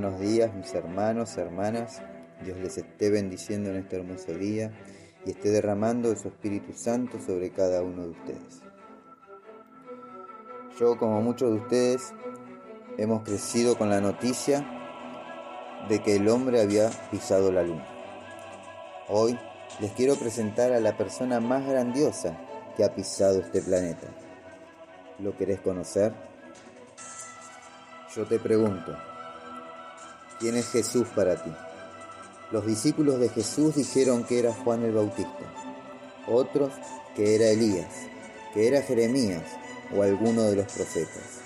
buenos días mis hermanos, hermanas. Dios les esté bendiciendo en este hermoso día y esté derramando de su Espíritu Santo sobre cada uno de ustedes. Yo, como muchos de ustedes, hemos crecido con la noticia de que el hombre había pisado la luna. Hoy les quiero presentar a la persona más grandiosa que ha pisado este planeta. ¿Lo querés conocer? Yo te pregunto, ¿quién es Jesús para ti? Los discípulos de Jesús dijeron que era Juan el Bautista, otros que era Elías, que era Jeremías o alguno de los profetas.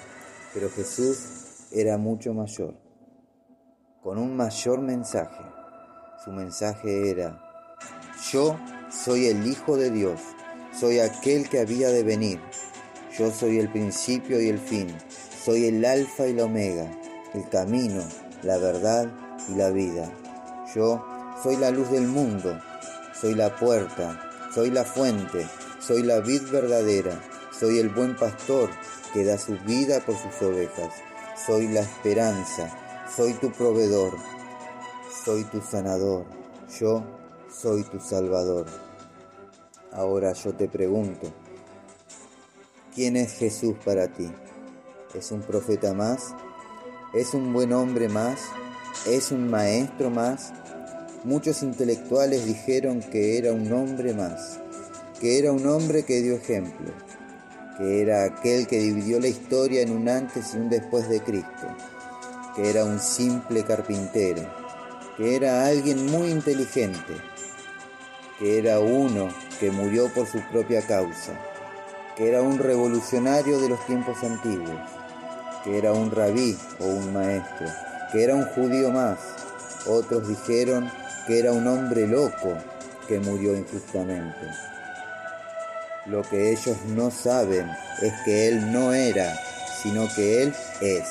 Pero Jesús era mucho mayor, con un mayor mensaje. Su mensaje era, yo soy el Hijo de Dios, soy aquel que había de venir, yo soy el principio y el fin, soy el alfa y la omega, el camino, la verdad y la vida. Yo soy la luz del mundo, soy la puerta, soy la fuente, soy la vid verdadera, soy el buen pastor que da su vida por sus ovejas, soy la esperanza, soy tu proveedor, soy tu sanador, yo soy tu salvador. Ahora yo te pregunto, ¿quién es Jesús para ti? ¿Es un profeta más? ¿Es un buen hombre más? ¿Es un maestro más? Muchos intelectuales dijeron que era un hombre más, que era un hombre que dio ejemplo, que era aquel que dividió la historia en un antes y un después de Cristo, que era un simple carpintero, que era alguien muy inteligente, que era uno que murió por su propia causa, que era un revolucionario de los tiempos antiguos, que era un rabí o un maestro, que era un judío más. Otros dijeron que era un hombre loco que murió injustamente. Lo que ellos no saben es que Él no era, sino que Él es.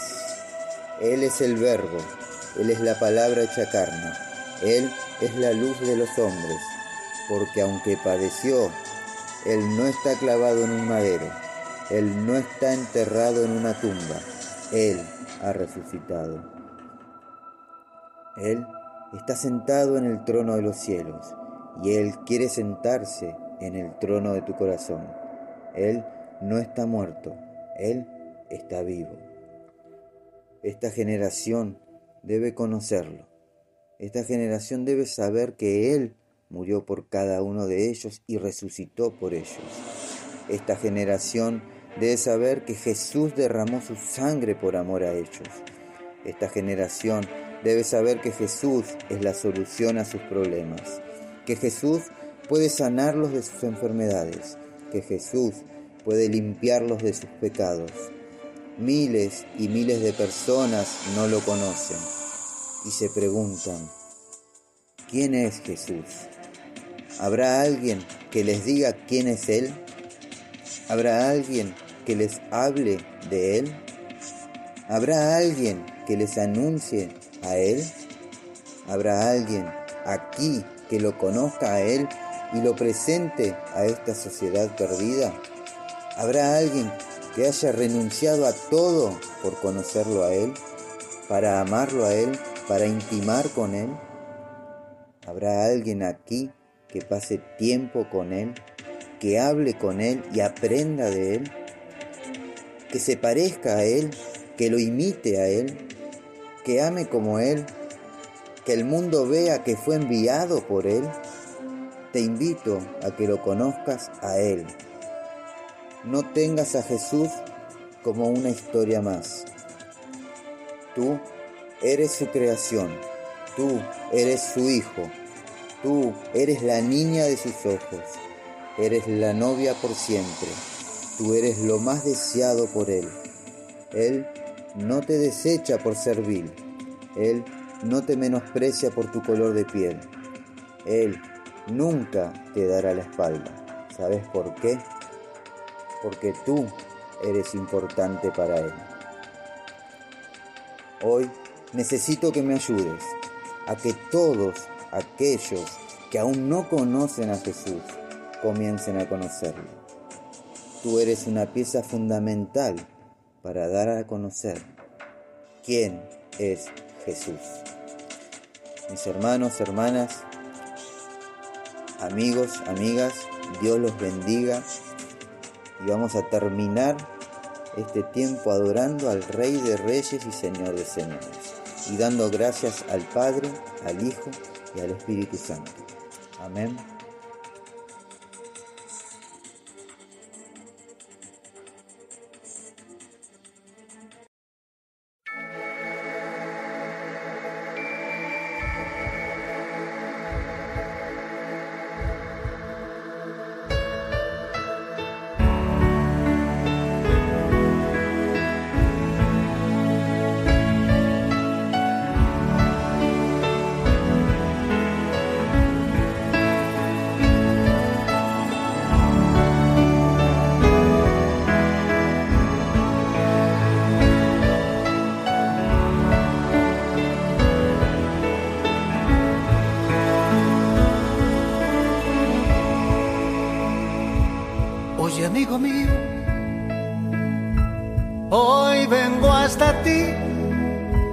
Él es el verbo, Él es la palabra hecha carne, Él es la luz de los hombres, porque aunque padeció, Él no está clavado en un madero, Él no está enterrado en una tumba, Él ha resucitado. Él está sentado en el trono de los cielos y Él quiere sentarse en el trono de tu corazón. Él no está muerto, Él está vivo. Esta generación debe conocerlo. Esta generación debe saber que Él murió por cada uno de ellos y resucitó por ellos. Esta generación debe saber que Jesús derramó su sangre por amor a ellos. Esta generación debe saber que Jesús es la solución a sus problemas, que Jesús puede sanarlos de sus enfermedades, que Jesús puede limpiarlos de sus pecados. Miles y miles de personas no lo conocen y se preguntan, ¿quién es Jesús? ¿Habrá alguien que les diga quién es Él? ¿Habrá alguien que les hable de Él? ¿Habrá alguien que les anuncie a Él? ¿Habrá alguien aquí que lo conozca a Él y lo presente a esta sociedad perdida? ¿Habrá alguien que haya renunciado a todo por conocerlo a Él, para amarlo a Él, para intimar con Él? ¿Habrá alguien aquí que pase tiempo con Él, que hable con Él y aprenda de Él? Que se parezca a Él, que lo imite a Él, que ame como Él, que el mundo vea que fue enviado por Él. Te invito a que lo conozcas a Él. No tengas a Jesús como una historia más. Tú eres su creación, tú eres su hijo, tú eres la niña de sus ojos, eres la novia por siempre, tú eres lo más deseado por Él. Él no te desecha por ser vil, Él no te menosprecia por tu color de piel, Él nunca te dará la espalda. ¿Sabes por qué? Porque tú eres importante para Él. Hoy necesito que me ayudes a que todos aquellos que aún no conocen a Jesús comiencen a conocerlo. Tú eres una pieza fundamental para dar a conocer quién es Jesús. Mis hermanos, hermanas, amigos, amigas, Dios los bendiga y vamos a terminar este tiempo adorando al Rey de Reyes y Señor de Señores y dando gracias al Padre, al Hijo y al Espíritu Santo. Amén. Hoy vengo hasta ti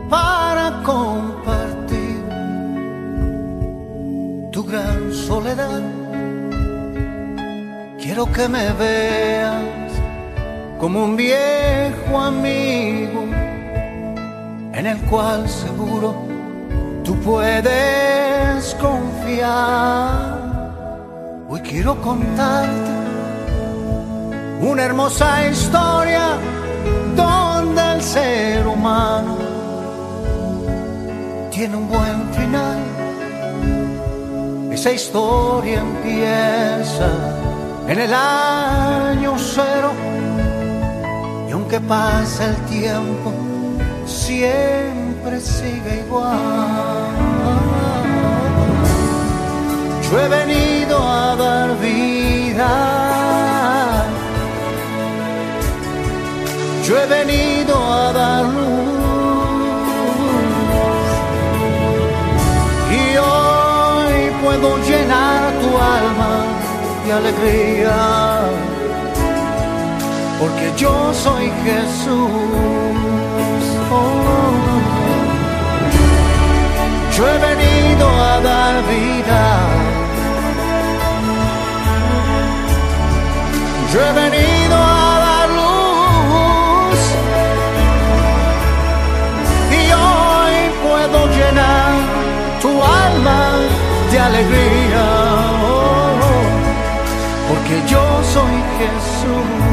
para compartir tu gran soledad. Quiero que me veas como un viejo amigo en el cual seguro tú puedes confiar. Hoy quiero contarte una hermosa historia donde el ser humano tiene un buen final. Esa historia empieza en el año cero y aunque pasa el tiempo, siempre sigue igual. Yo he venido a dar vida yo he venido a dar luz y hoy puedo llenar tu alma de alegría porque yo soy Jesús. Oh. Yo he venido a dar vida. Yo he venido a de alegría, oh, porque yo soy Jesús.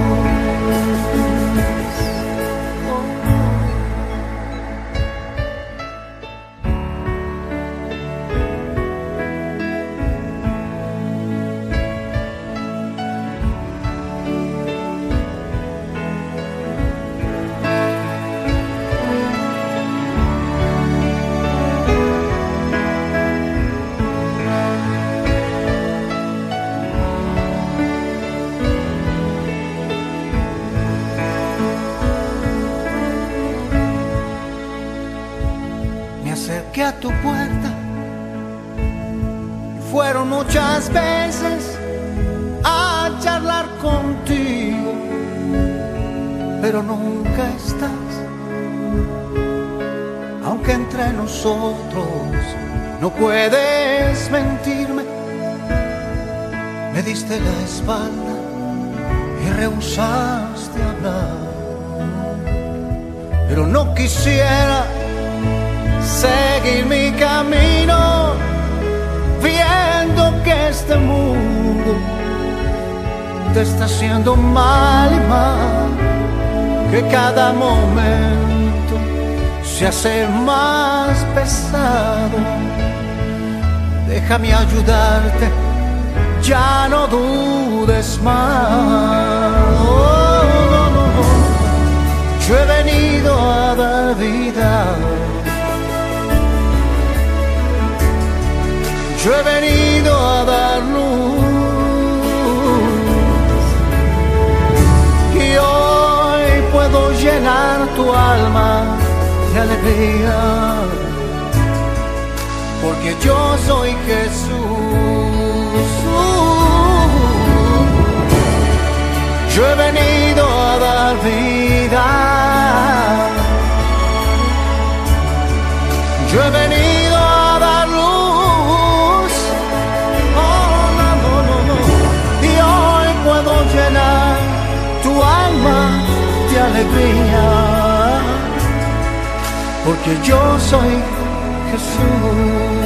Muchas veces a charlar contigo, pero nunca estás. Aunque entre nosotros no puedes mentirme, me diste la espalda y rehusaste hablar. Pero no quisiera seguir mi camino que este mundo te está haciendo mal y mal, que cada momento se hace más pesado. Déjame ayudarte, ya no dudes más. Yo he venido a dar vida yo he venido alegría, porque yo soy Jesús. Yo he venido a dar vida. Yo he venido a dar luz. Oh, no, y hoy puedo llenar tu alma de alegría porque yo soy Jesús.